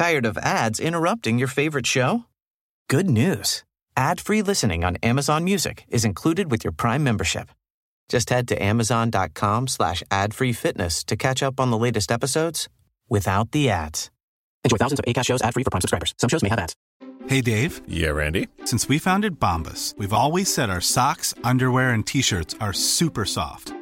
Tired of ads interrupting your favorite show? Good news. Ad-free listening on Amazon Music is included with your Prime membership. Just head to amazon.com slash ad-free fitness to catch up on the latest episodes without the ads. Enjoy thousands of ACAST shows ad-free for Prime subscribers. Some shows may have ads. Hey, Dave. Yeah, Randy. Since we founded Bombas, we've always said our socks, underwear, and T-shirts are super soft.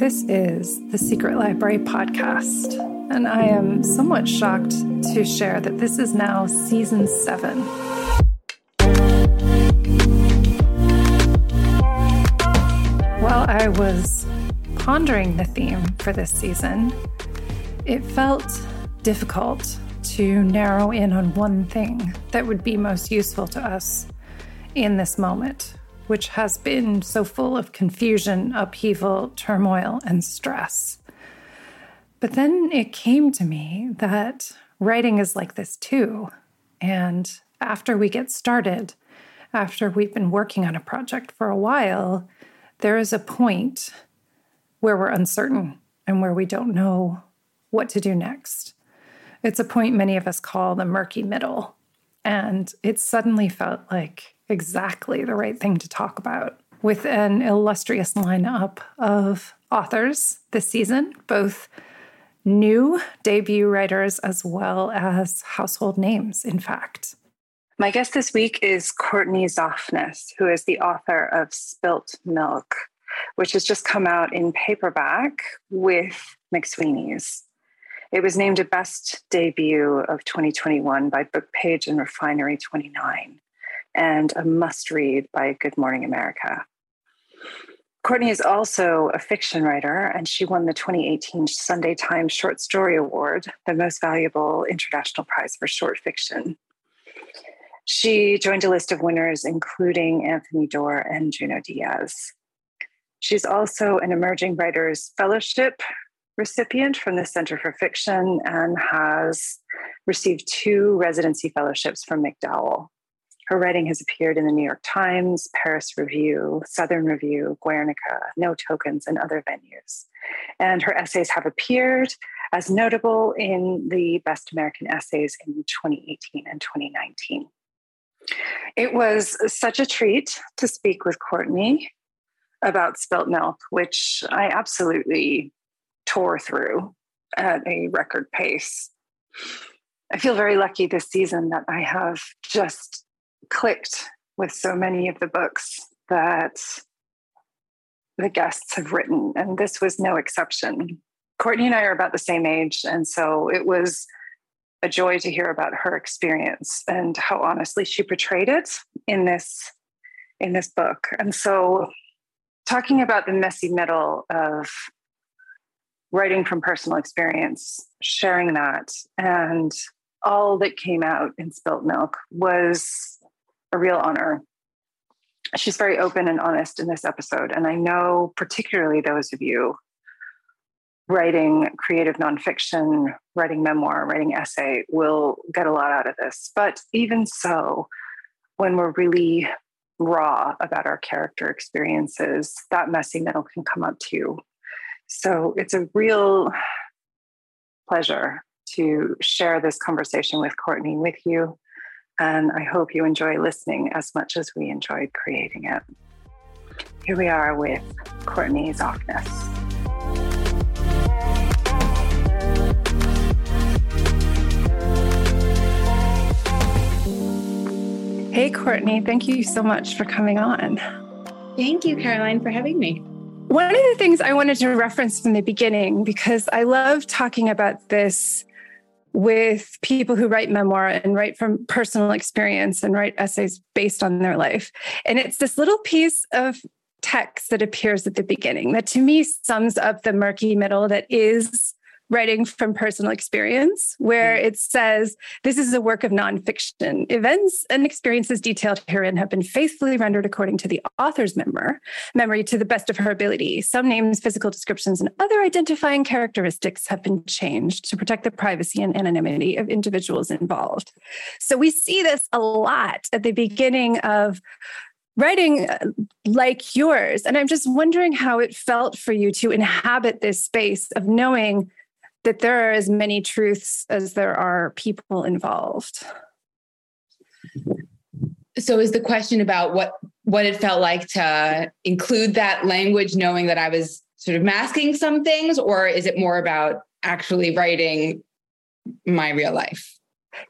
This is the Secret Library podcast, and I am somewhat shocked to share that this is now season seven. While I was pondering the theme for this season, it felt difficult to narrow in on one thing that would be most useful to us in this moment, which has been so full of confusion, upheaval, turmoil, and stress. But then it came to me that writing is like this too. And after we get started, after we've been working on a project for a while, there is a point where we're uncertain and where we don't know what to do next. It's a point many of us call the murky middle. And it suddenly felt like exactly the right thing to talk about with an illustrious lineup of authors this season, both new debut writers as well as household names, in fact. My guest this week is Courtney Zoffness, who is the author of Spilt Milk, which has just come out in paperback with McSweeney's. It was named a best debut of 2021 by Bookpage and Refinery 29 and a must read by Good Morning America. Courtney is also a fiction writer, and she won the 2018 Sunday Times Short Story Award, the most valuable international prize for short fiction. She joined a list of winners, including Anthony Doerr and Junot Díaz. She's also an Emerging Writers Fellowship recipient from the Center for Fiction and has received two residency fellowships from MacDowell. Her writing has appeared in the New York Times, Paris Review, Southern Review, Guernica, No Tokens, and other venues. And her essays have appeared as notable in the Best American Essays in 2018 and 2019. It was such a treat to speak with Courtney about spilt milk, which I absolutely tore through at a record pace. I feel very lucky this season that I have just clicked with so many of the books that the guests have written, and this was no exception. Courtney and I are about the same age, and so it was a joy to hear about her experience and how honestly she portrayed it in this in this book. And so talking about the messy middle of writing from personal experience, sharing that, and all that came out in Spilt Milk was a real honor. She's very open and honest in this episode. And I know, particularly those of you writing creative nonfiction, writing memoir, writing essay will get a lot out of this. But even so, when we're really raw about our character experiences, that messy middle can come up too. So it's a real pleasure to share this conversation with Courtney with you. And I hope you enjoy listening as much as we enjoyed creating it. Here we are with Courtney Zoffness. Hey, Courtney, thank you so much for coming on. Thank you, Caroline, for having me. One of the things I wanted to reference from the beginning, because I love talking about this with people who write memoir and write from personal experience and write essays based on their life. And it's this little piece of text that appears at the beginning that to me sums up the murky middle that is writing from personal experience, where mm. it says, This is a work of nonfiction. Events and experiences detailed herein have been faithfully rendered according to the author's memory, memory to the best of her ability. Some names, physical descriptions, and other identifying characteristics have been changed to protect the privacy and anonymity of individuals involved. So we see this a lot at the beginning of writing uh, like yours. And I'm just wondering how it felt for you to inhabit this space of knowing that there are as many truths as there are people involved. So is the question about what what it felt like to include that language knowing that I was sort of masking some things or is it more about actually writing my real life?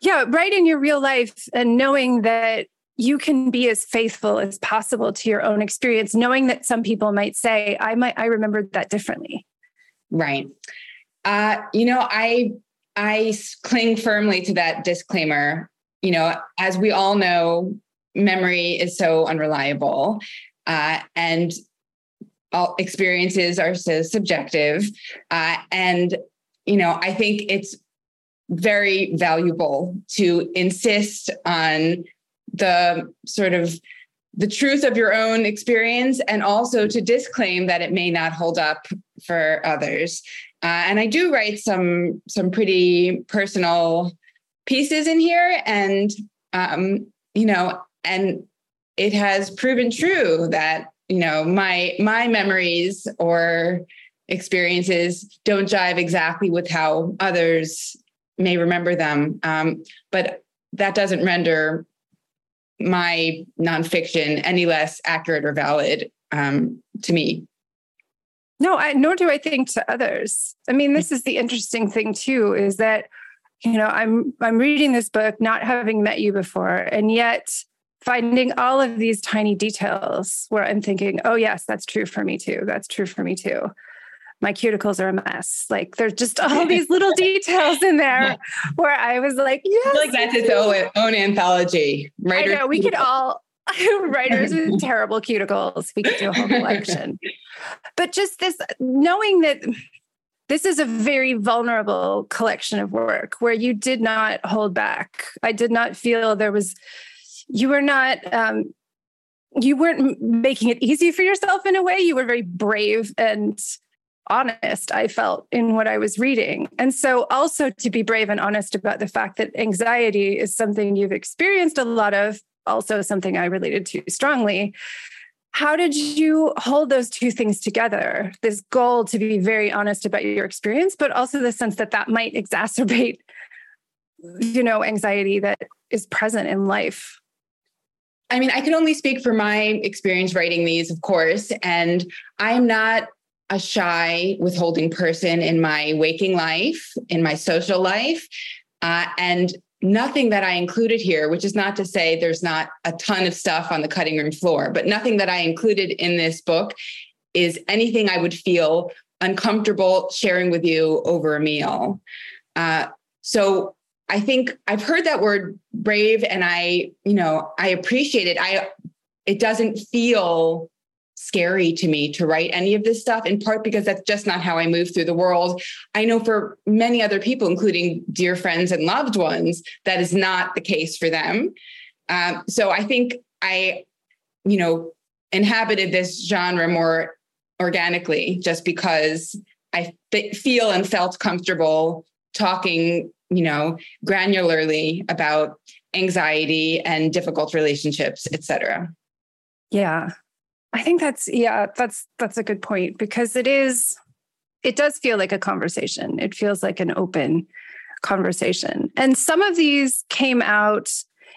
Yeah, writing your real life and knowing that you can be as faithful as possible to your own experience knowing that some people might say I might I remembered that differently. Right. Uh, you know, I I cling firmly to that disclaimer. You know, as we all know, memory is so unreliable, uh, and all experiences are so subjective. Uh, and you know, I think it's very valuable to insist on the sort of the truth of your own experience and also to disclaim that it may not hold up for others uh, and I do write some some pretty personal pieces in here, and um, you know, and it has proven true that you know my my memories or experiences don't jive exactly with how others may remember them. Um, but that doesn't render my nonfiction any less accurate or valid um, to me. No, I, nor do I think to others. I mean, this is the interesting thing too, is that you know I'm I'm reading this book, not having met you before, and yet finding all of these tiny details where I'm thinking, oh yes, that's true for me too. That's true for me too. My cuticles are a mess. Like there's just all these little details in there where I was like, yes. like that's its own, own anthology. Right? I know we could all writers with terrible cuticles. We could do a whole collection. but just this knowing that this is a very vulnerable collection of work where you did not hold back. I did not feel there was, you were not, um, you weren't making it easy for yourself in a way. You were very brave and honest, I felt in what I was reading. And so, also to be brave and honest about the fact that anxiety is something you've experienced a lot of, also something I related to strongly. How did you hold those two things together? This goal to be very honest about your experience, but also the sense that that might exacerbate, you know, anxiety that is present in life. I mean, I can only speak for my experience writing these, of course, and I am not a shy, withholding person in my waking life, in my social life. Uh, and nothing that I included here, which is not to say there's not a ton of stuff on the cutting room floor, but nothing that I included in this book is anything I would feel uncomfortable sharing with you over a meal. Uh, so I think I've heard that word brave and I, you know, I appreciate it. I, it doesn't feel scary to me to write any of this stuff, in part because that's just not how I move through the world. I know for many other people, including dear friends and loved ones, that is not the case for them. Um, so I think I, you know, inhabited this genre more organically just because I feel and felt comfortable talking, you know, granularly about anxiety and difficult relationships, et cetera. Yeah. I think that's yeah, that's that's a good point because it is it does feel like a conversation. It feels like an open conversation. And some of these came out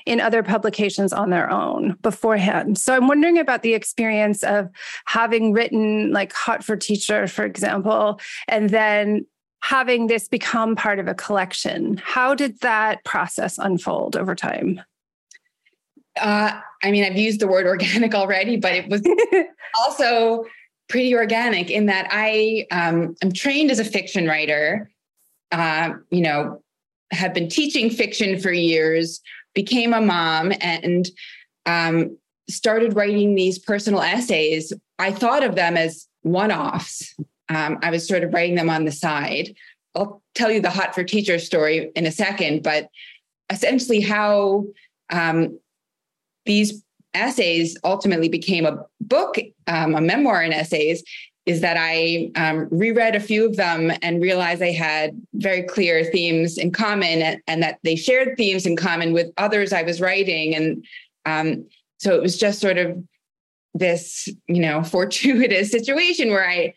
in other publications on their own beforehand. So I'm wondering about the experience of having written like Hot for Teacher, for example, and then having this become part of a collection. How did that process unfold over time? Uh, I mean, I've used the word organic already, but it was also pretty organic in that I um, am trained as a fiction writer. Uh, you know, have been teaching fiction for years, became a mom, and um, started writing these personal essays. I thought of them as one-offs. Um, I was sort of writing them on the side. I'll tell you the hot for teacher story in a second, but essentially how um, these essays ultimately became a book, um, a memoir in essays, is that I um, reread a few of them and realized they had very clear themes in common and, and, that they shared themes in common with others I was writing. And um, so it was just sort of this, you know, fortuitous situation where I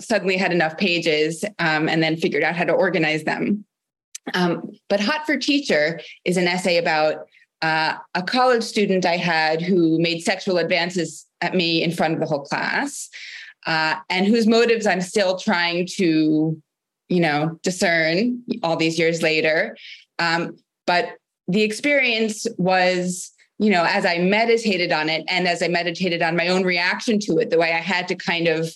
suddenly had enough pages um, and then figured out how to organize them. Um, but Hot for Teacher is an essay about uh, a college student I had who made sexual advances at me in front of the whole class, uh, and whose motives I'm still trying to, you know, discern all these years later. Um, but the experience was, you know, as I meditated on it and as I meditated on my own reaction to it, the way I had to kind of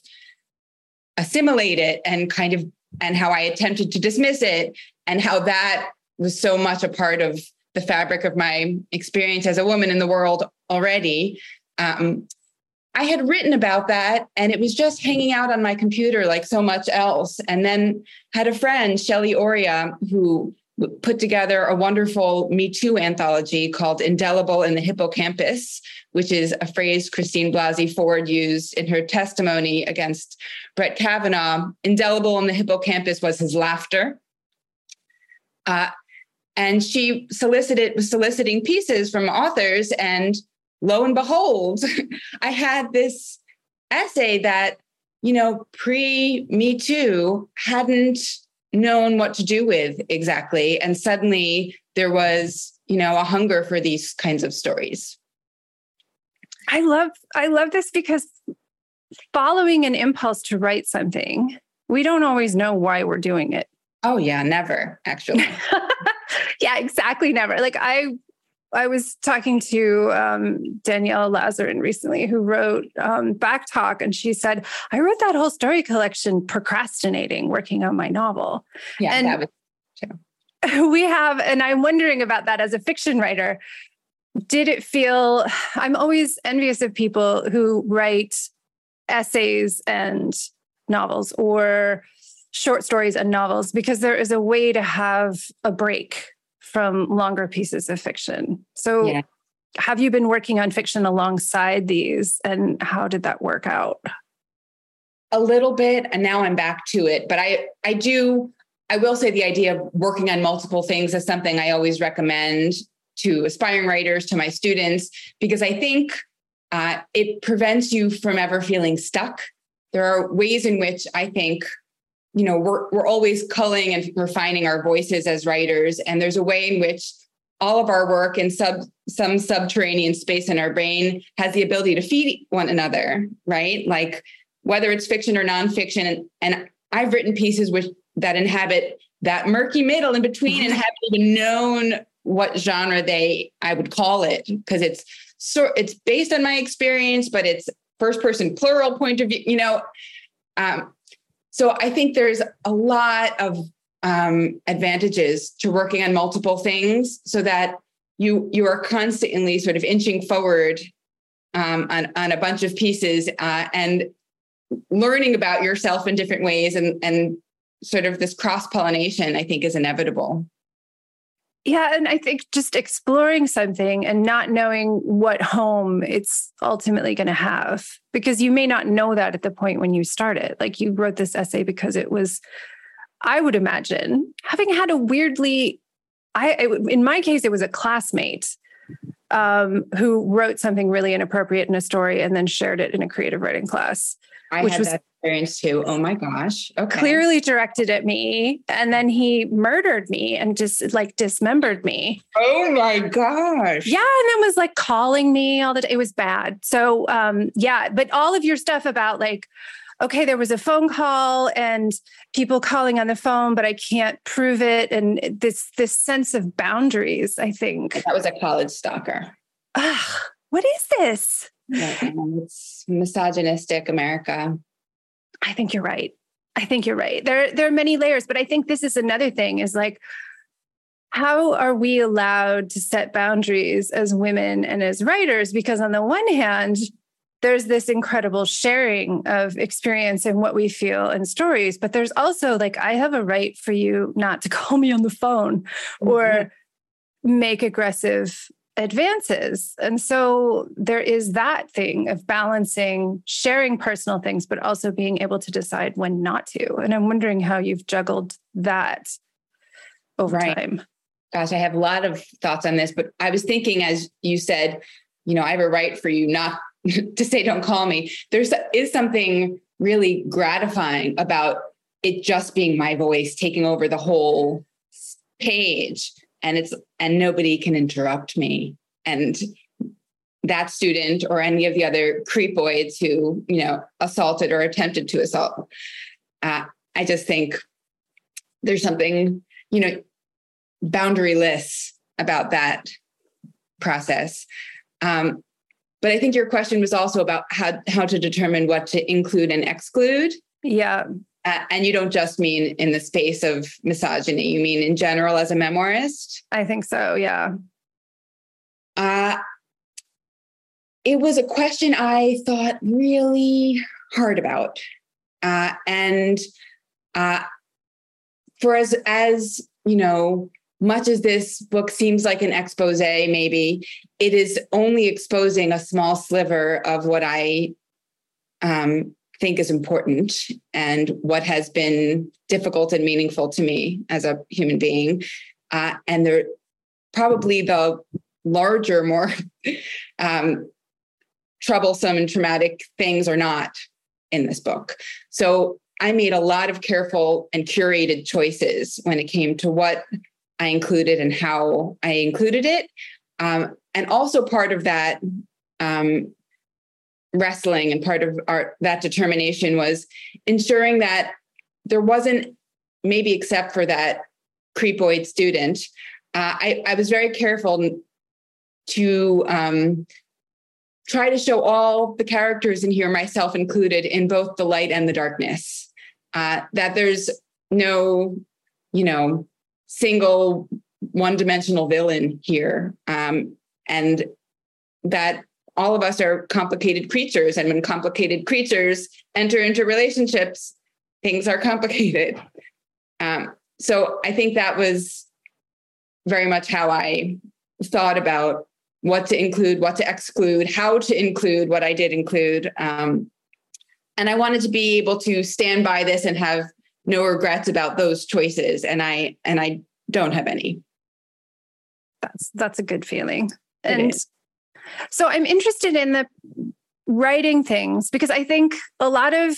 assimilate it and kind of and how I attempted to dismiss it and how that was so much a part of the fabric of my experience as a woman in the world already. Um, I had written about that and it was just hanging out on my computer like so much else. And then had a friend, Shelly Oria, who put together a wonderful Me Too anthology called Indelible in the Hippocampus, which is a phrase Christine Blasey Ford used in her testimony against Brett Kavanaugh. Indelible in the hippocampus was his laughter. Uh, and she solicited was soliciting pieces from authors and lo and behold i had this essay that you know pre me too hadn't known what to do with exactly. And suddenly there was you know a hunger for these kinds of stories. I love i love this because following an impulse to write something we don't always know why we're doing it. Oh yeah never actually yeah, exactly. Never. Like I, I was talking to um, Danielle Lazarin recently, who wrote um, Back Talk, and she said, "I wrote that whole story collection procrastinating, working on my novel." Yeah, and that was true. We have, and I'm wondering about that as a fiction writer. Did it feel? I'm always envious of people who write essays and novels or short stories and novels because there is a way to have a break from longer pieces of fiction. So, yeah. have you been working on fiction alongside these, and how did that work out? A little bit, and now I'm back to it. But I, I do, I will say the idea of working on multiple things is something I always recommend to aspiring writers, to my students, because I think uh, it prevents you from ever feeling stuck. There are ways in which I think you know we're we're always culling and refining our voices as writers. And there's a way in which all of our work in sub some subterranean space in our brain has the ability to feed one another right? Like whether it's fiction or nonfiction and, and i've written pieces which that inhabit that murky middle in between and haven't even known what genre they i would call it. Because it's so it's based on my experience but it's first person plural point of view you know? Um, so I think there's a lot of um, advantages to working on multiple things so that you you are constantly sort of inching forward um, on, on a bunch of pieces uh, and learning about yourself in different ways and and sort of this cross pollination I think is inevitable. Yeah, and I think just exploring something and not knowing what home it's ultimately going to have, because you may not know that at the point when you start it. Like you wrote this essay because it was, I would imagine, having had a weirdly, I in my case it was a classmate um, who wrote something really inappropriate in a story and then shared it in a creative writing class. I which was experience too. Oh my gosh. Okay. Clearly directed at me. And then he murdered me and just like dismembered me. Oh my gosh. Yeah. And then was like calling me all the time. It was bad. So um, yeah, but all of your stuff about like, okay, there was a phone call and people calling on the phone, but I can't prove it. And this this sense of boundaries, I think. That was a college stalker. Ugh, what is this? it's misogynistic America. I think you're right. I think you're right. There, there are many layers, but I think this is another thing is like, how are we allowed to set boundaries as women and as writers? Because on the one hand, there's this incredible sharing of experience and what we feel and stories, but there's also like, I have a right for you not to call me on the phone mm-hmm. or make aggressive advances. And so there is that thing of balancing sharing personal things, but also being able to decide when not to. And I'm wondering how you've juggled that over right. time. Gosh, I have a lot of thoughts on this, but I was thinking as you said, you know, I have a right for you not to say don't call me. There's is something really gratifying about it just being my voice taking over the whole page and it's and nobody can interrupt me. And that student or any of the other creepoids who you know assaulted or attempted to assault uh, i just think there's something you know boundaryless about that process. Um, but i think your question was also about how how to determine what to include and exclude. Yeah and you don't just mean in the space of misogyny, you mean in general as a memoirist? I think so, yeah. Uh, it was a question I thought really hard about. Uh, and uh, for as, as, you know, much as this book seems like an expose, maybe it is only exposing a small sliver of what I um, think is important and what has been difficult and meaningful to me as a human being. Uh, and they're probably the larger, more um, troublesome and traumatic things are not in this book. So I made a lot of careful and curated choices when it came to what I included and how I included it. Um, and also part of that um, wrestling and part of our that determination was ensuring that there wasn't maybe except for that creepoid student uh, I, I was very careful to um, try to show all the characters in here myself included in both the light and the darkness. Uh, that there's no you know single one-dimensional villain here um, and that all of us are complicated creatures. And when complicated creatures enter into relationships, things are complicated. Um, so I think that was very much how I thought about what to include, what to exclude, how to include what I did include. Um, and I wanted to be able to stand by this and have no regrets about those choices. And I and I don't have any. That's that's a good feeling. and so I'm interested in the writing things because I think a lot of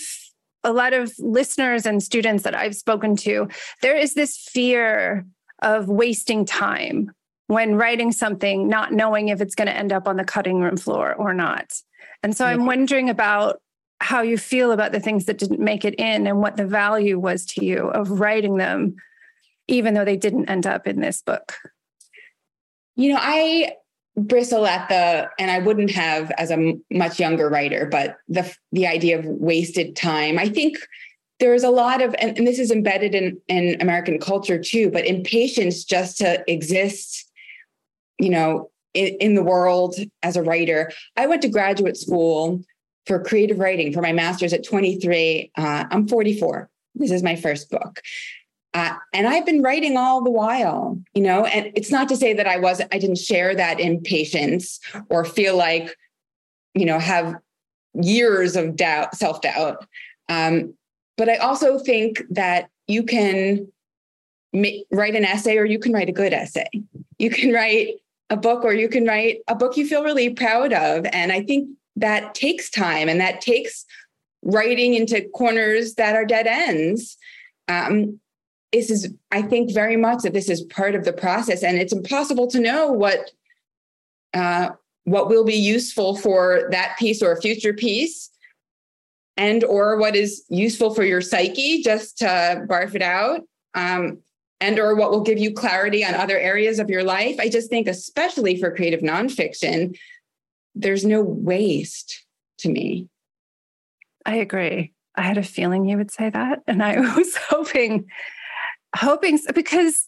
a lot of listeners and students that I've spoken to, there is this fear of wasting time when writing something, not knowing if it's going to end up on the cutting room floor or not. And so I'm wondering about how you feel about the things that didn't make it in and what the value was to you of writing them, even though they didn't end up in this book. You know, I bristle at the and i wouldn't have as a much younger writer but the the idea of wasted time. I think there's a lot of and, and this is embedded in in american culture too but impatience just to exist you know in, in the world as a writer. I went to graduate school for creative writing for my master's at 23 uh, i'm 44 this is my first book uh, and I've been writing all the while, you know, and it's not to say that I wasn't, I didn't share that impatience or feel like, you know, have years of doubt, self doubt. Um, but I also think that you can write an essay or you can write a good essay. You can write a book or you can write a book you feel really proud of. And I think that takes time and that takes writing into corners that are dead ends. Um, this is i think very much that this is part of the process and it's impossible to know what uh, what will be useful for that piece or a future piece and or what is useful for your psyche just to barf it out um, and or what will give you clarity on other areas of your life. I just think, especially for creative nonfiction, there's no waste to me. I agree. I had a feeling you would say that. And I was hoping, hoping because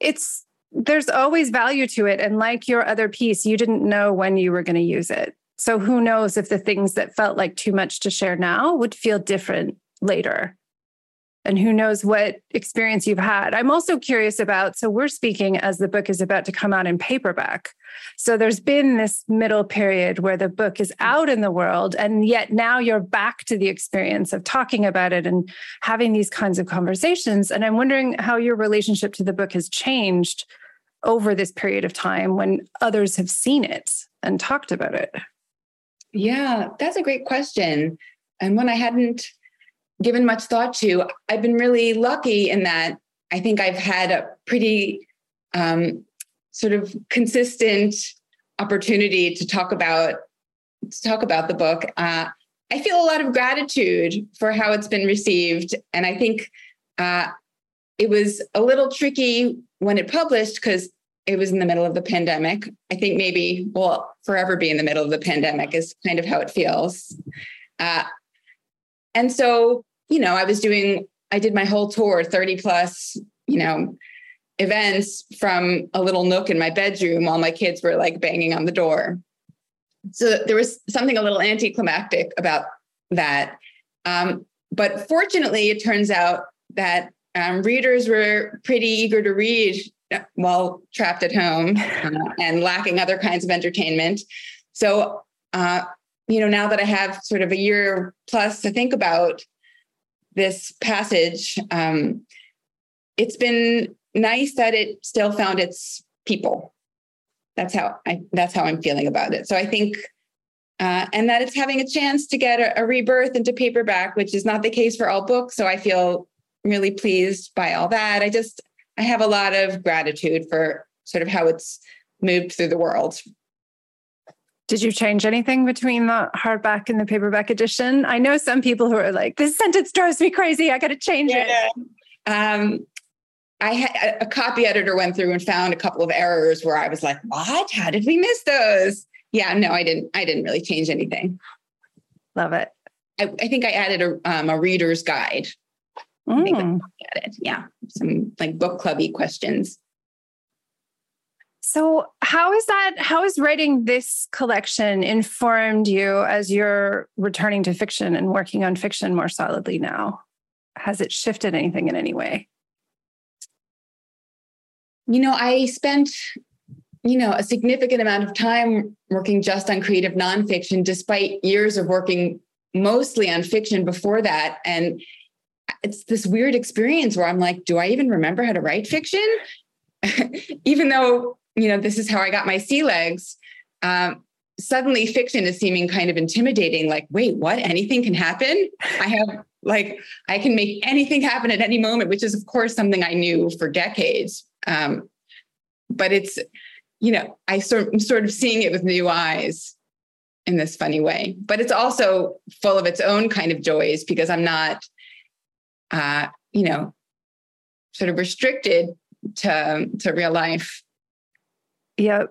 it's there's always value to it. And like your other piece, you didn't know when you were going to use it. So who knows if the things that felt like too much to share now would feel different later and who knows what experience you've had. I'm also curious about so we're speaking as the book is about to come out in paperback. So there's been this middle period where the book is out in the world and yet now you're back to the experience of talking about it and having these kinds of conversations and I'm wondering how your relationship to the book has changed over this period of time when others have seen it and talked about it. Yeah, that's a great question and one I hadn't given much thought to. I've been really lucky in that I think I've had a pretty um, sort of consistent opportunity to talk about to talk about the book. Uh, I feel a lot of gratitude for how it's been received, and I think uh, it was a little tricky when it published because it was in the middle of the pandemic. I think maybe we'll forever be in the middle of the pandemic is kind of how it feels. Uh, and so, you know, I was doing, I did my whole tour, 30 plus, you know, events from a little nook in my bedroom while my kids were like banging on the door. So there was something a little anticlimactic about that. Um, but fortunately, it turns out that um, readers were pretty eager to read while trapped at home uh, and lacking other kinds of entertainment. So uh, you know, now that I have sort of a year plus to think about this passage, um, it's been nice that it still found its people. That's how I that's how I'm feeling about it. So I think uh, and that it's having a chance to get a, a rebirth into paperback, which is not the case for all books. So I feel really pleased by all that. I just I have a lot of gratitude for sort of how it's moved through the world. Did you change anything between the hardback and the paperback edition? I know some people who are like, this sentence drives me crazy. I got to change yeah. it. Um, I had a copy editor went through and found a couple of errors where I was like, what? How did we miss those? Yeah, no, I didn't. I didn't really change anything. Love it. I, I think I added a, um, a reader's guide. Mm. Yeah, some like book clubby questions. So, how is that? How is writing this collection informed you as you're returning to fiction and working on fiction more solidly now? Has it shifted anything in any way? You know, I spent, you know, a significant amount of time working just on creative nonfiction, despite years of working mostly on fiction before that. And it's this weird experience where I'm like, do I even remember how to write fiction? even though you know, this is how I got my sea legs. Um, suddenly fiction is seeming kind of intimidating like wait what? Anything can happen? I have like i can make anything happen at any moment which is of course something i knew for decades. Um, but it's you know i sort i'm sort of seeing it with new eyes in this funny way. But it's also full of its own kind of joys because i'm not uh you know sort of restricted to to real life yeah.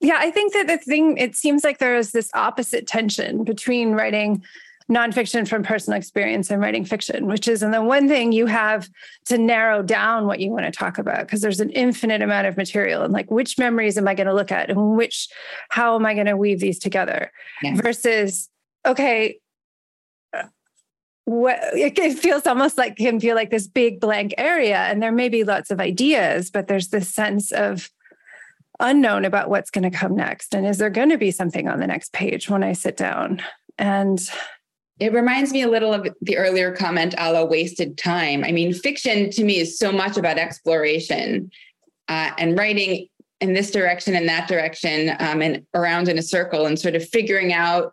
Yeah, I think that the thing, it seems like there is this opposite tension between writing nonfiction from personal experience and writing fiction, which is, and the one thing you have to narrow down what you want to talk about because there's an infinite amount of material and like which memories am I going to look at and which, how am I going to weave these together yes. versus, okay, uh, what it feels almost like can feel like this big blank area and there may be lots of ideas but there's this sense of unknown about what's going to come next. And is there going to be something on the next page when I sit down? And it reminds me a little of the earlier comment, a la wasted time. I mean, fiction to me is so much about exploration uh, and writing in this direction and that direction um, and around in a circle and sort of figuring out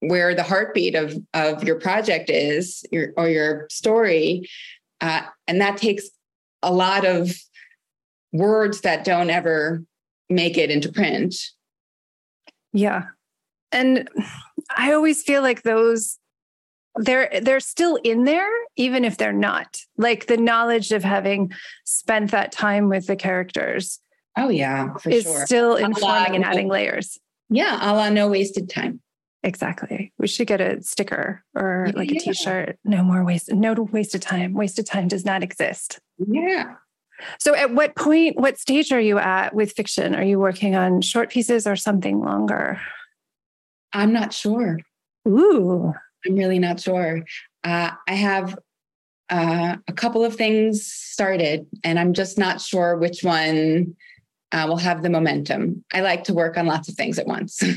where the heartbeat of, of your project is your, or your story. Uh, and that takes a lot of words that don't ever make it into print. Yeah. And I always feel like those they're they're still in there even if they're not like the knowledge of having spent that time with the characters oh yeah is sure. still informing and adding layers yeah a la no wasted time exactly we should get a sticker or Yeah. like a t-shirt no more wasted no wasted time wasted time does not exist yeah so at what point what stage are you at with fiction? Are you working on short pieces or something longer? I'm not sure. Ooh. I'm really not sure. Uh, i have uh, a couple of things started and i'm just not sure which one uh, will have the momentum. I like to work on lots of things at once.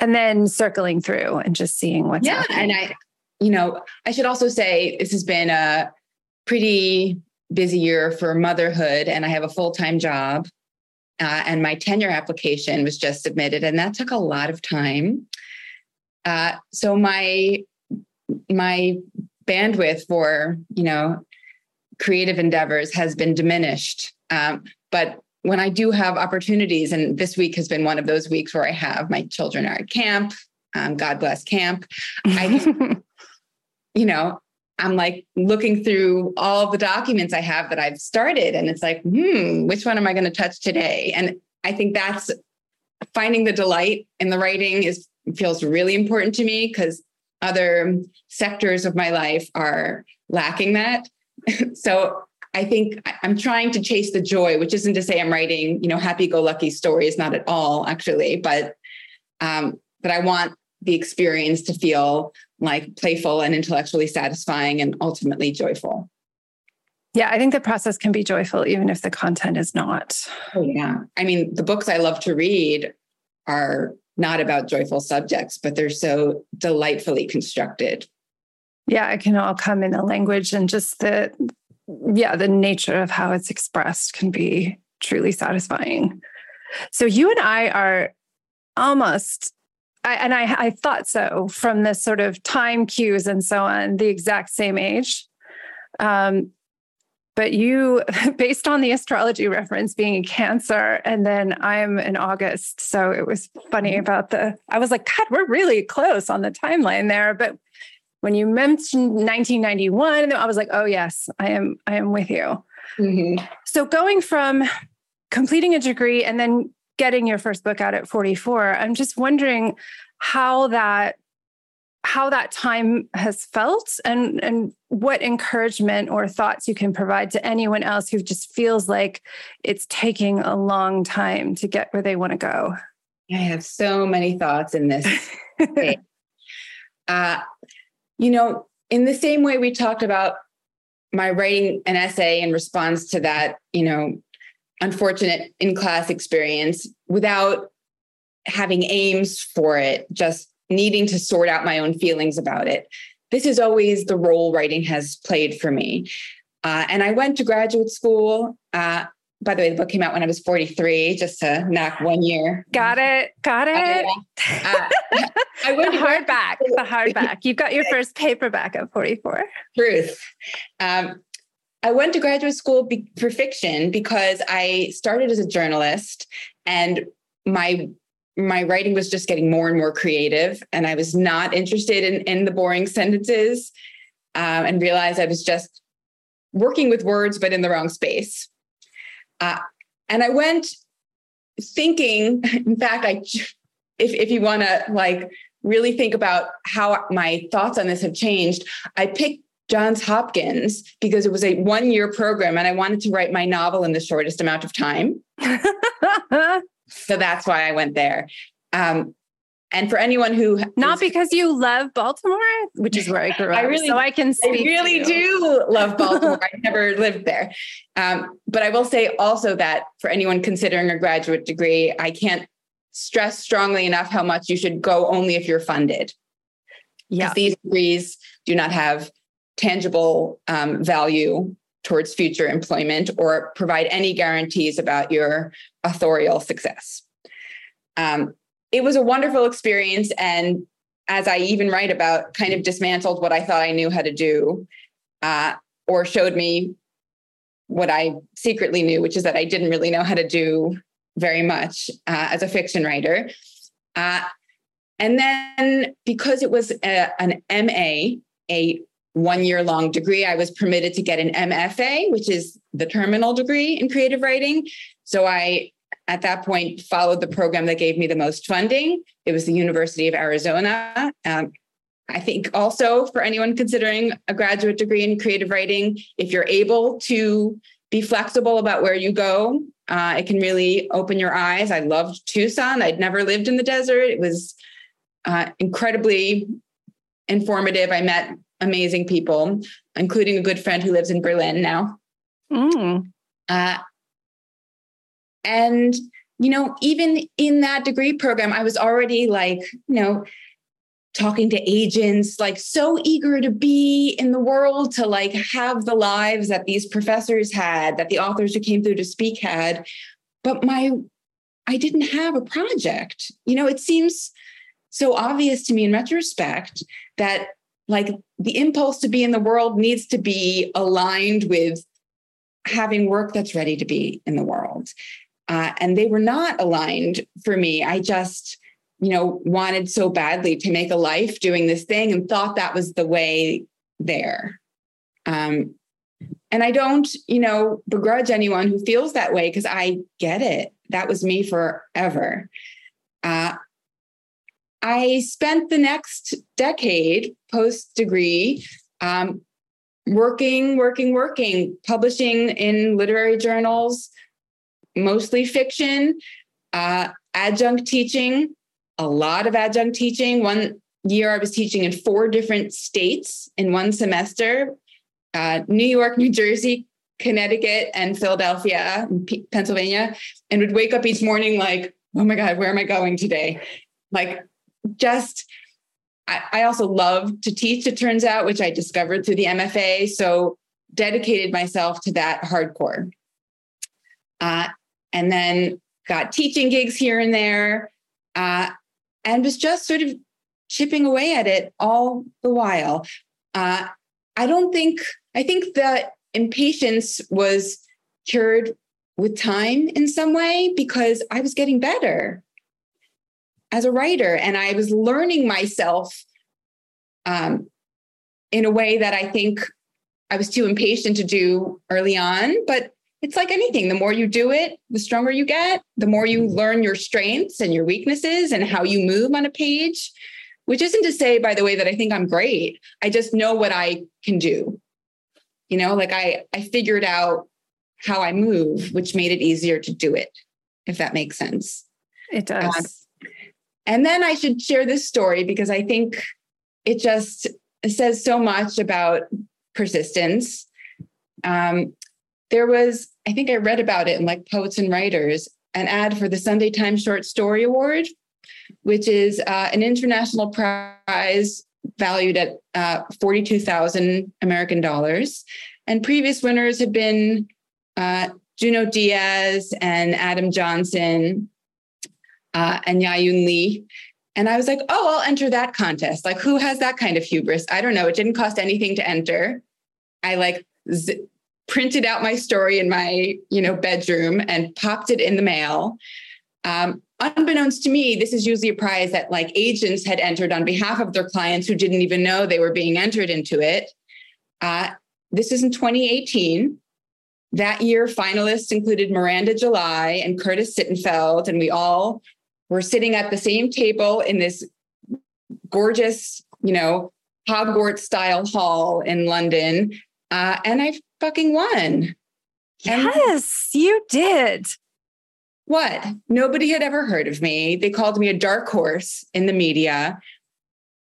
And then circling through and just seeing what's yeah happening. and i you know i should also say this has been a pretty busy year for motherhood and i have a full-time job uh, and my tenure application was just submitted and that took a lot of time. Uh, so my my bandwidth for you know creative endeavors has been diminished um, but when i do have opportunities and this week has been one of those weeks where i have my children are at camp um, god bless camp i you know i'm like looking through all the documents i have that i've started and it's like hmm which one am i going to touch today? And i think that's finding the delight in the writing is feels really important to me because other sectors of my life are lacking that. So i think i'm trying to chase the joy which isn't to say i'm writing you know happy-go-lucky stories not at all actually but um but i want the experience to feel like playful and intellectually satisfying and ultimately joyful. Yeah i think the process can be joyful even if the content is not. Oh yeah. I mean the books i love to read are not about joyful subjects but they're so delightfully constructed. Yeah it can all come in the language and just the yeah the nature of how it's expressed can be truly satisfying. So you and i are almost I, and I, I thought so from the sort of time cues and so on the exact same age. Um, but you based on the astrology reference being in cancer and then i'm in august so it was funny about the i was like god we're really close on the timeline there. But when you mentioned 1991 i was like oh yes i am i am with you. Mm-hmm. so going from completing a degree and then getting your first book out at 44 i'm just wondering how that how that time has felt and and what encouragement or thoughts you can provide to anyone else who just feels like it's taking a long time to get where they want to go. I have so many thoughts in this uh, you know in the same way we talked about my writing an essay in response to that you know unfortunate in class experience without having aims for it just needing to sort out my own feelings about it. This is always the role writing has played for me. Uh, and I went to graduate school. Uh, by the way, the book came out when I was 43, just to knock one year. Got it. Got it. Uh, I went the hardback. The hardback. You've got your first paperback at 44. Truth. Um, I went to graduate school be- for fiction because I started as a journalist and my my writing was just getting more and more creative and i was not interested in, in the boring sentences um, and realized i was just working with words but in the wrong space. Uh, and i went thinking in fact i if, if you want to like really think about how my thoughts on this have changed i picked johns hopkins because it was a one year program and i wanted to write my novel in the shortest amount of time so that's why I went there. Um, and for anyone who not because you love Baltimore, which is where I grew up, I really, so I can speak. I really do love Baltimore. I never lived there, um, but I will say also that for anyone considering a graduate degree, I can't stress strongly enough how much you should go only if you're funded. Yeah, these degrees do not have tangible um, value towards future employment or provide any guarantees about your authorial success. Um, it was a wonderful experience. And as I even write about, kind of dismantled what I thought I knew how to do uh, or showed me what I secretly knew, which is that I didn't really know how to do very much uh, as a fiction writer. Uh, and then because it was a, an MA, a one year long degree, I was permitted to get an MFA, which is the terminal degree in creative writing. So I, at that point, followed the program that gave me the most funding. It was the University of Arizona. Um, I think also for anyone considering a graduate degree in creative writing, if you're able to be flexible about where you go, uh, it can really open your eyes. I loved Tucson. I'd never lived in the desert. It was uh, incredibly informative. I met amazing people, including a good friend who lives in Berlin now. Mm. Uh, and, you know, even in that degree program, I was already like, you know, talking to agents, like so eager to be in the world, to like have the lives that these professors had, that the authors who came through to speak had. But my, I didn't have a project. You know, it seems so obvious to me in retrospect that like the impulse to be in the world needs to be aligned with having work that's ready to be in the world. Uh, and they were not aligned for me. I just, you know, wanted so badly to make a life doing this thing and thought that was the way there. Um, and I don't, you know, begrudge anyone who feels that way because I get it. That was me forever. Uh, I spent the next decade post degree um, working, working, working, publishing in literary journals, mostly fiction, uh, adjunct teaching, a lot of adjunct teaching. One year I was teaching in four different states in one semester uh, New York, New Jersey, Connecticut, and Philadelphia, P- Pennsylvania, and would wake up each morning like, oh my God, where am I going today? Like, just, I, I also love to teach, it turns out, which I discovered through the MFA. So, dedicated myself to that hardcore. Uh, and then got teaching gigs here and there. Uh, and was just sort of chipping away at it all the while. Uh, I don't think, I think that impatience was cured with time in some way because I was getting better as a writer and I was learning myself um, in a way that I think I was too impatient to do early on. But it's like anything the more you do it the stronger you get the more you learn your strengths and your weaknesses and how you move on a page which isn't to say by the way that i think i'm great. I just know what i can do. You know like i i figured out how i move which made it easier to do it if that makes sense. It does. Um, and then i should share this story because i think it just says so much about persistence um, there was, I think I read about it in like Poets and Writers, an ad for the Sunday Times Short Story Award, which is uh, an international prize valued at uh, 42,000 American dollars. And previous winners have been uh, Junot Díaz and Adam Johnson uh, and Yiyun Li. And I was like, oh, I'll enter that contest. Like, who has that kind of hubris? I don't know. It didn't cost anything to enter. I like z- printed out my story in my you know bedroom and popped it in the mail um, unbeknownst to me this is usually a prize that like agents had entered on behalf of their clients who didn't even know they were being entered into it uh, this is in 2018 that year finalists included miranda july and curtis sittenfeld and we all were sitting at the same table in this gorgeous you know hogwarts style hall in london uh, and I fucking won. Yes, and you did. What? Nobody had ever heard of me. They called me a dark horse in the media.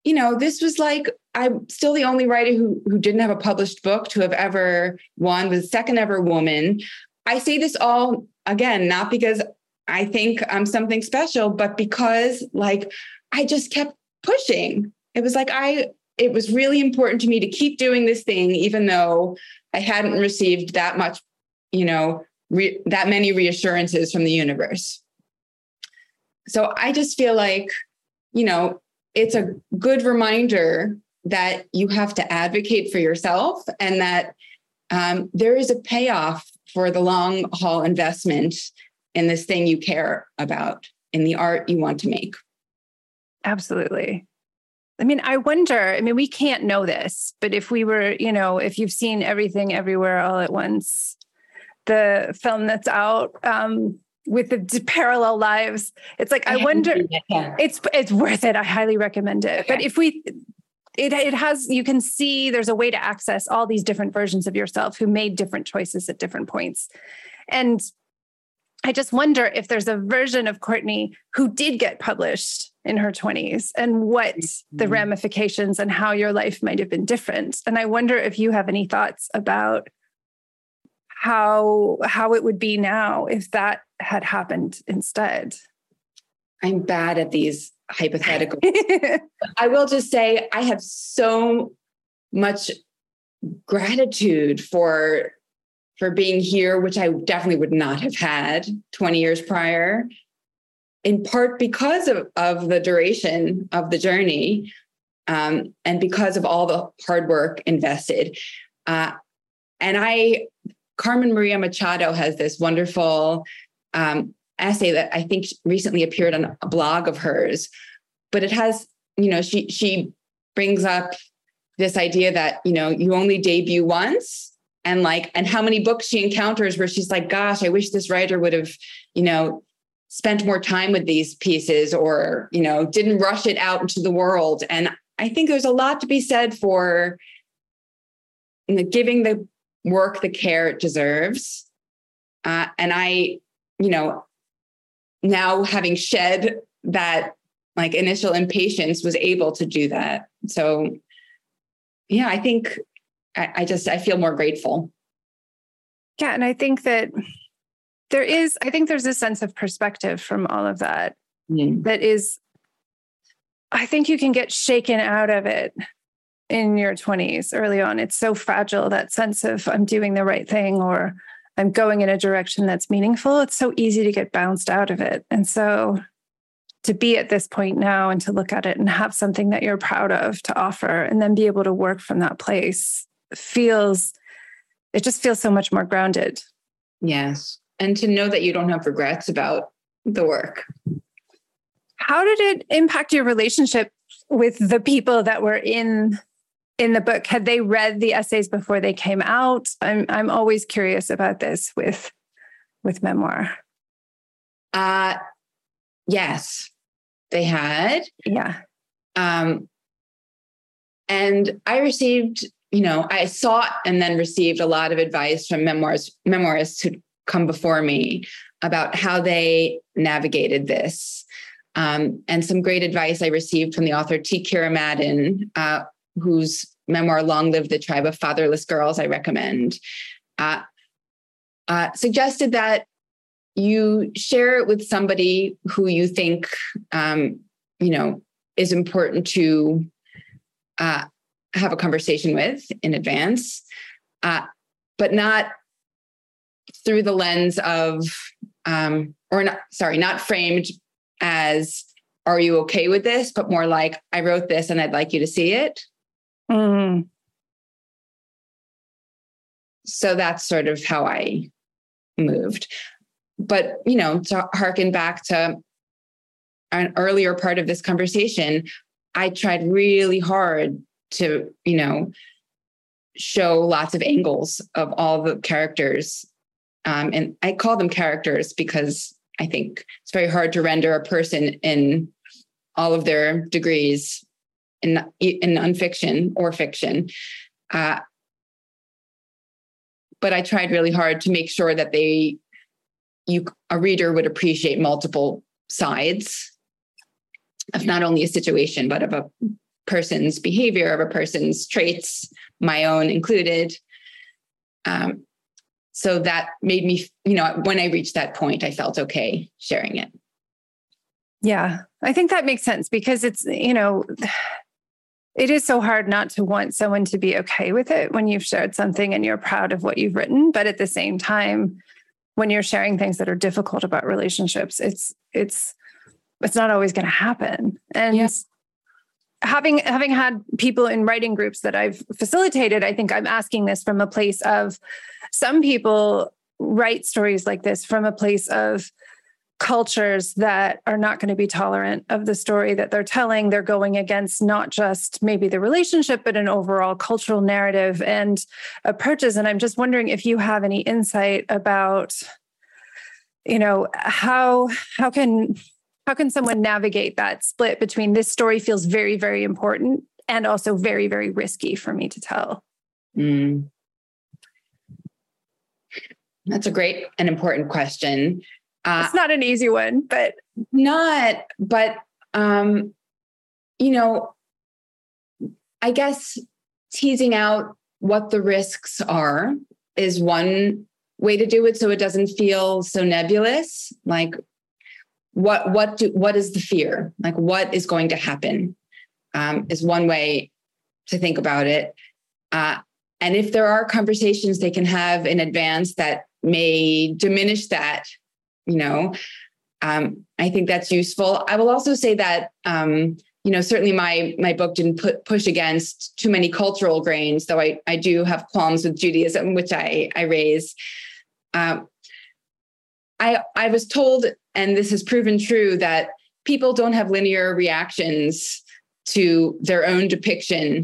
You know, this was like I'm still the only writer who who didn't have a published book to have ever won, was the second ever woman. I say this all again, not because I think I'm something special, but because like I just kept pushing. It was like I it was really important to me to keep doing this thing, even though I hadn't received that much, you know, re- that many reassurances from the universe. So I just feel like, you know, it's a good reminder that you have to advocate for yourself and that um, there is a payoff for the long haul investment in this thing you care about, in the art you want to make. Absolutely. I mean, I wonder, I mean, we can't know this, but if we were, you know, if you've seen everything everywhere all at once, the film that's out um, with the parallel lives, it's like, I, I wonder, yeah. it's, it's worth it. I highly recommend it. Okay. But if we, it, it has, you can see there's a way to access all these different versions of yourself who made different choices at different points. And I just wonder if there's a version of Courtney who did get published in her 20s and what mm-hmm. the ramifications and how your life might have been different. And I wonder if you have any thoughts about how how it would be now if that had happened instead. I'm bad at these hypotheticals. I will just say I have so much gratitude for for being here, which I definitely would not have had 20 years prior, in part because of, of the duration of the journey um, and because of all the hard work invested. Uh, and I, Carmen Maria Machado has this wonderful um, essay that I think recently appeared on a blog of hers, but it has, you know, she she brings up this idea that you know you only debut once and like and how many books she encounters where she's like gosh i wish this writer would have you know spent more time with these pieces or you know didn't rush it out into the world. And i think there's a lot to be said for you know, giving the work the care it deserves. Uh, and i you know now having shed that like initial impatience was able to do that. So yeah i think I, I just I feel more grateful. Yeah, and I think that there is I think there's a sense of perspective from all of that mm. that is I think you can get shaken out of it in your 20s early on. It's so fragile that sense of I'm doing the right thing or I'm going in a direction that's meaningful. It's so easy to get bounced out of it. And so to be at this point now and to look at it and have something that you're proud of to offer and then be able to work from that place feels it just feels so much more grounded. Yes. And to know that you don't have regrets about the work. How did it impact your relationship with the people that were in in the book? Had they read the essays before they came out? I'm I'm always curious about this with with memoir. Uh yes. They had. Yeah. Um and I received you know, I sought and then received a lot of advice from memoirs, memoirists who come before me about how they navigated this. Um, and some great advice I received from the author T. Kira Madden, uh, whose memoir, Long Live the Tribe of Fatherless Girls, I recommend, uh, uh, suggested that you share it with somebody who you think, um, you know, is important to uh, have a conversation with in advance, uh, but not through the lens of, um, or not, sorry, not framed as, are you okay with this? But more like, I wrote this and I'd like you to see it. Mm. So that's sort of how I moved. But, you know, to harken back to an earlier part of this conversation, I tried really hard to you know show lots of angles of all the characters. Um, and i call them characters because i think it's very hard to render a person in all of their degrees in in nonfiction or fiction. Uh, but i tried really hard to make sure that they you a reader would appreciate multiple sides of not only a situation but of a person's behavior, of a person's traits, my own included. Um, so that made me, you know, when I reached that point, I felt okay sharing it. Yeah, I think that makes sense because it's, you know, it is so hard not to want someone to be okay with it when you've shared something and you're proud of what you've written. But at the same time, when you're sharing things that are difficult about relationships, it's, it's, it's not always going to happen. And yes having having had people in writing groups that I've facilitated, I think I'm asking this from a place of some people write stories like this from a place of cultures that are not going to be tolerant of the story that they're telling. They're going against not just maybe the relationship, but an overall cultural narrative and approaches. And I'm just wondering if you have any insight about, you know, how how can how can someone navigate that split between this story feels very, very important and also very, very risky for me to tell? Mm. That's a great and important question. Uh, it's not an easy one, but not. But um, you know, I guess teasing out what the risks are is one way to do it, so it doesn't feel so nebulous. Like, what what do what is the fear? Like, what is going to happen? Um, is one way to think about it. Uh, and if there are conversations they can have in advance that may diminish that you know um, i think that's useful i will also say that um, you know certainly my my book didn't put, push against too many cultural grains though i i do have qualms with judaism which i i raise um, i i was told and this has proven true that people don't have linear reactions to their own depiction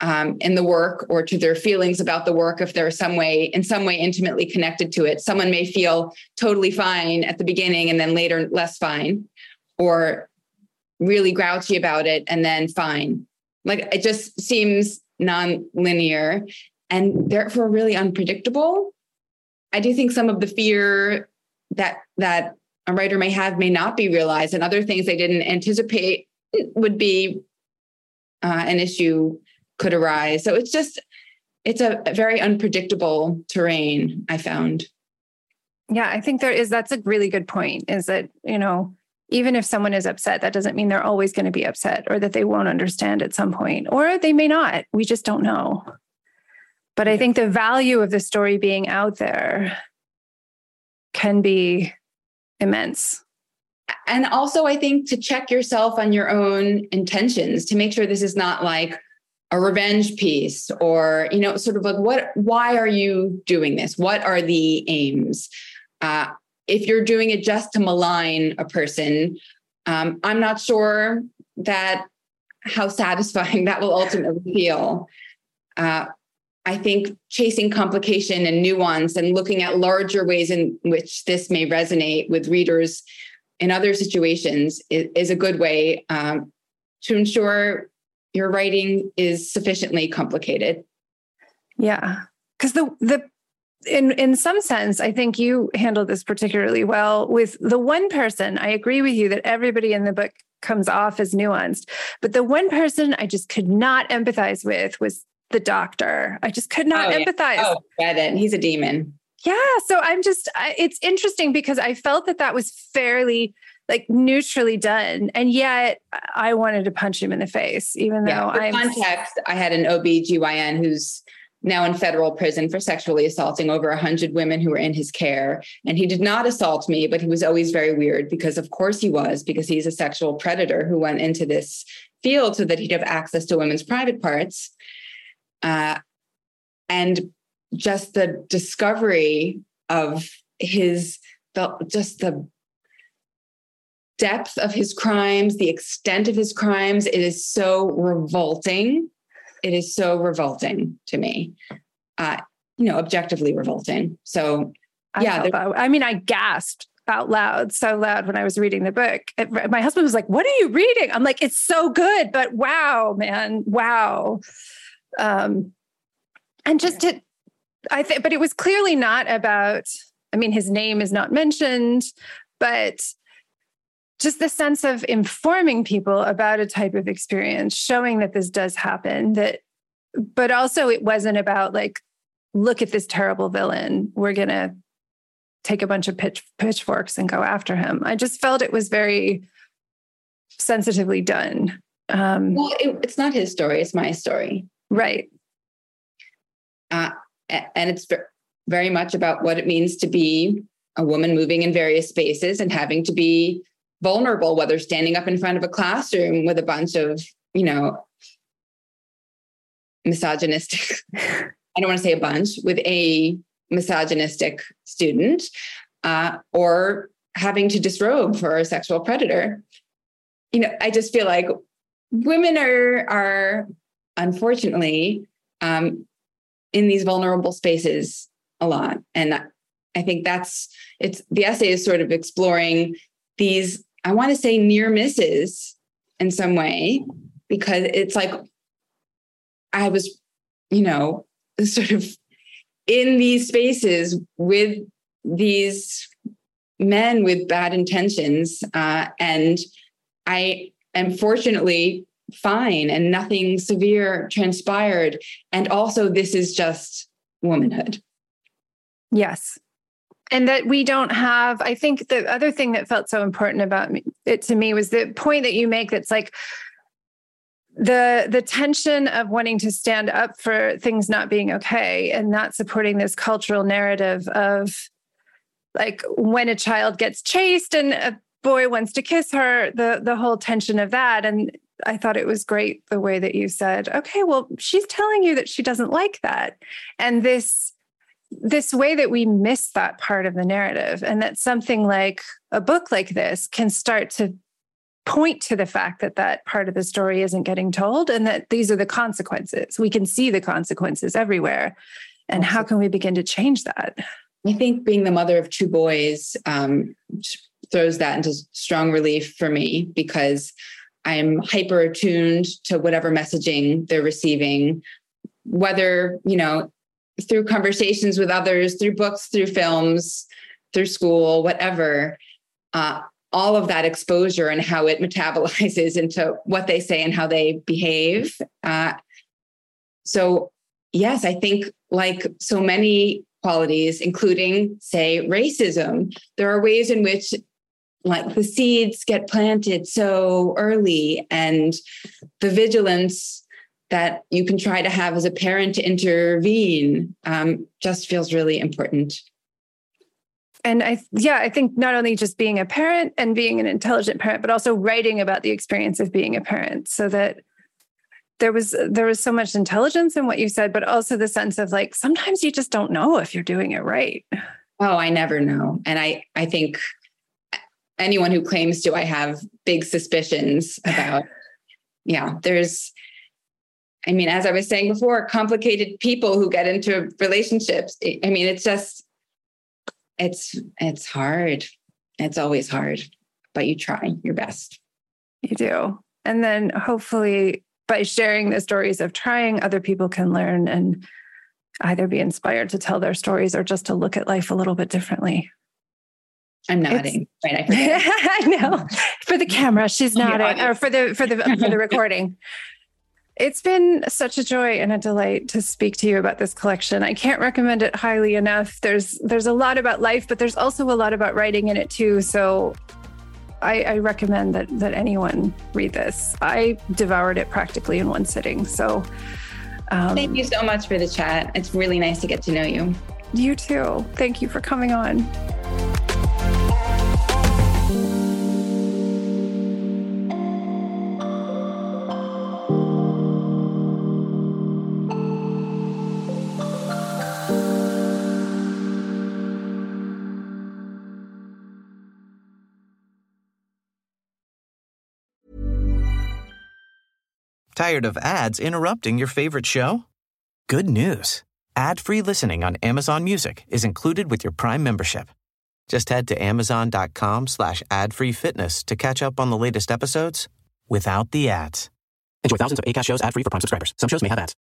um, in the work or to their feelings about the work if they're some way in some way intimately connected to it. Someone may feel totally fine at the beginning and then later less fine or really grouchy about it and then fine. Like it just seems non-linear and therefore really unpredictable. I do think some of the fear that that a writer may have may not be realized and other things they didn't anticipate would be uh, an issue could arise. So it's just, it's a very unpredictable terrain, I found. Yeah, I think there is, that's a really good point is that, you know, even if someone is upset, that doesn't mean they're always going to be upset or that they won't understand at some point, or they may not. We just don't know. But I think the value of the story being out there can be immense. And also, I think to check yourself on your own intentions to make sure this is not like, a revenge piece or you know sort of like what why are you doing this? What are the aims? Uh, if you're doing it just to malign a person um, i'm not sure that how satisfying that will ultimately feel. Uh, i think chasing complication and nuance and looking at larger ways in which this may resonate with readers in other situations is, is a good way um, to ensure your writing is sufficiently complicated. Yeah. Cuz the the in in some sense I think you handled this particularly well with the one person I agree with you that everybody in the book comes off as nuanced but the one person I just could not empathize with was the doctor. I just could not oh, empathize. Oh, yeah. Oh, get He's a demon. Yeah, so I'm just I, it's interesting because I felt that that was fairly like neutrally done. And yet I wanted to punch him in the face, even though yeah, for I'm context, I had an OB/GYN who's now in federal prison for sexually assaulting over 100 women who were in his care. And he did not assault me, but he was always very weird because, of course, he was, because he's a sexual predator who went into this field so that he'd have access to women's private parts. Uh, and just the discovery of his, the, just the depth of his crimes, the extent of his crimes, it is so revolting. It is so revolting to me. Uh, you know, objectively revolting. So, yeah. I, I mean, I gasped out loud, so loud when I was reading the book. It, my husband was like, What are you reading? I'm like, It's so good, but wow, man, wow. Um, and just to, I think, but it was clearly not about, I mean, his name is not mentioned, but just the sense of informing people about a type of experience, showing that this does happen, that but also it wasn't about like, look at this terrible villain. We're gonna take a bunch of pitch pitchforks and go after him. I just felt it was very sensitively done. Um, well, it, it's not his story; it's my story, right? Uh, and it's very much about what it means to be a woman moving in various spaces and having to be vulnerable, whether standing up in front of a classroom with a bunch of, you know, misogynistic, I don't want to say a bunch, with a misogynistic student, uh, or having to disrobe for a sexual predator. You know, I just feel like women are are unfortunately um, in these vulnerable spaces a lot, and I think that's it's the essay is sort of exploring these. I want to say near misses in some way because it's like I was, you know, sort of in these spaces with these men with bad intentions. Uh, and I am fortunately fine and nothing severe transpired. And also, this is just womanhood. Yes. And that we don't have, I think the other thing that felt so important about it to me was the point that you make that's like, the the tension of wanting to stand up for things not being okay and not supporting this cultural narrative of like when a child gets chased and a boy wants to kiss her the the whole tension of that and i thought it was great the way that you said okay well she's telling you that she doesn't like that. And this this way that we miss that part of the narrative and that something like a book like this can start to point to the fact that that part of the story isn't getting told and that these are the consequences. We can see the consequences everywhere. And how can we begin to change that? I think being the mother of two boys um, throws that into strong relief for me because I'm hyper attuned to whatever messaging they're receiving, whether, you know, through conversations with others, through books, through films, through school, whatever. Uh, all of that exposure and how it metabolizes into what they say and how they behave. Uh, so, yes, I think like so many qualities, including, say, racism. There are ways in which like the seeds get planted so early and the vigilance that you can try to have as a parent to intervene um, just feels really important. And i yeah i think not only just being a parent and being an intelligent parent but also writing about the experience of being a parent so that there was there was so much intelligence in what you said but also the sense of like sometimes you just don't know if you're doing it right. Oh i never know. And i i think anyone who claims to i have big suspicions about yeah there's i mean as i was saying before complicated people who get into relationships. I mean it's just it's it's hard. It's always hard but you try your best. You do. And then hopefully by sharing the stories of trying, other people can learn and either be inspired to tell their stories or just to look at life a little bit differently. I'm nodding. It's, right, I, I, know for the camera, she's nodding, or for the for the for the recording. It's been such a joy and a delight to speak to you about this collection. I can't recommend it highly enough. There's there's a lot about life, but there's also a lot about writing in it too. So I, I, recommend that that anyone read this. I devoured it practically in one sitting. So um, thank you so much for the chat. It's really nice to get to know you. You too. Thank you for coming on. Tired of ads interrupting your favorite show? Good news. Ad-free listening on Amazon Music is included with your Prime membership. Just head to amazon.com slash ad-free to catch up on the latest episodes without the ads. Enjoy thousands of ACAST shows ad-free for Prime subscribers. Some shows may have ads.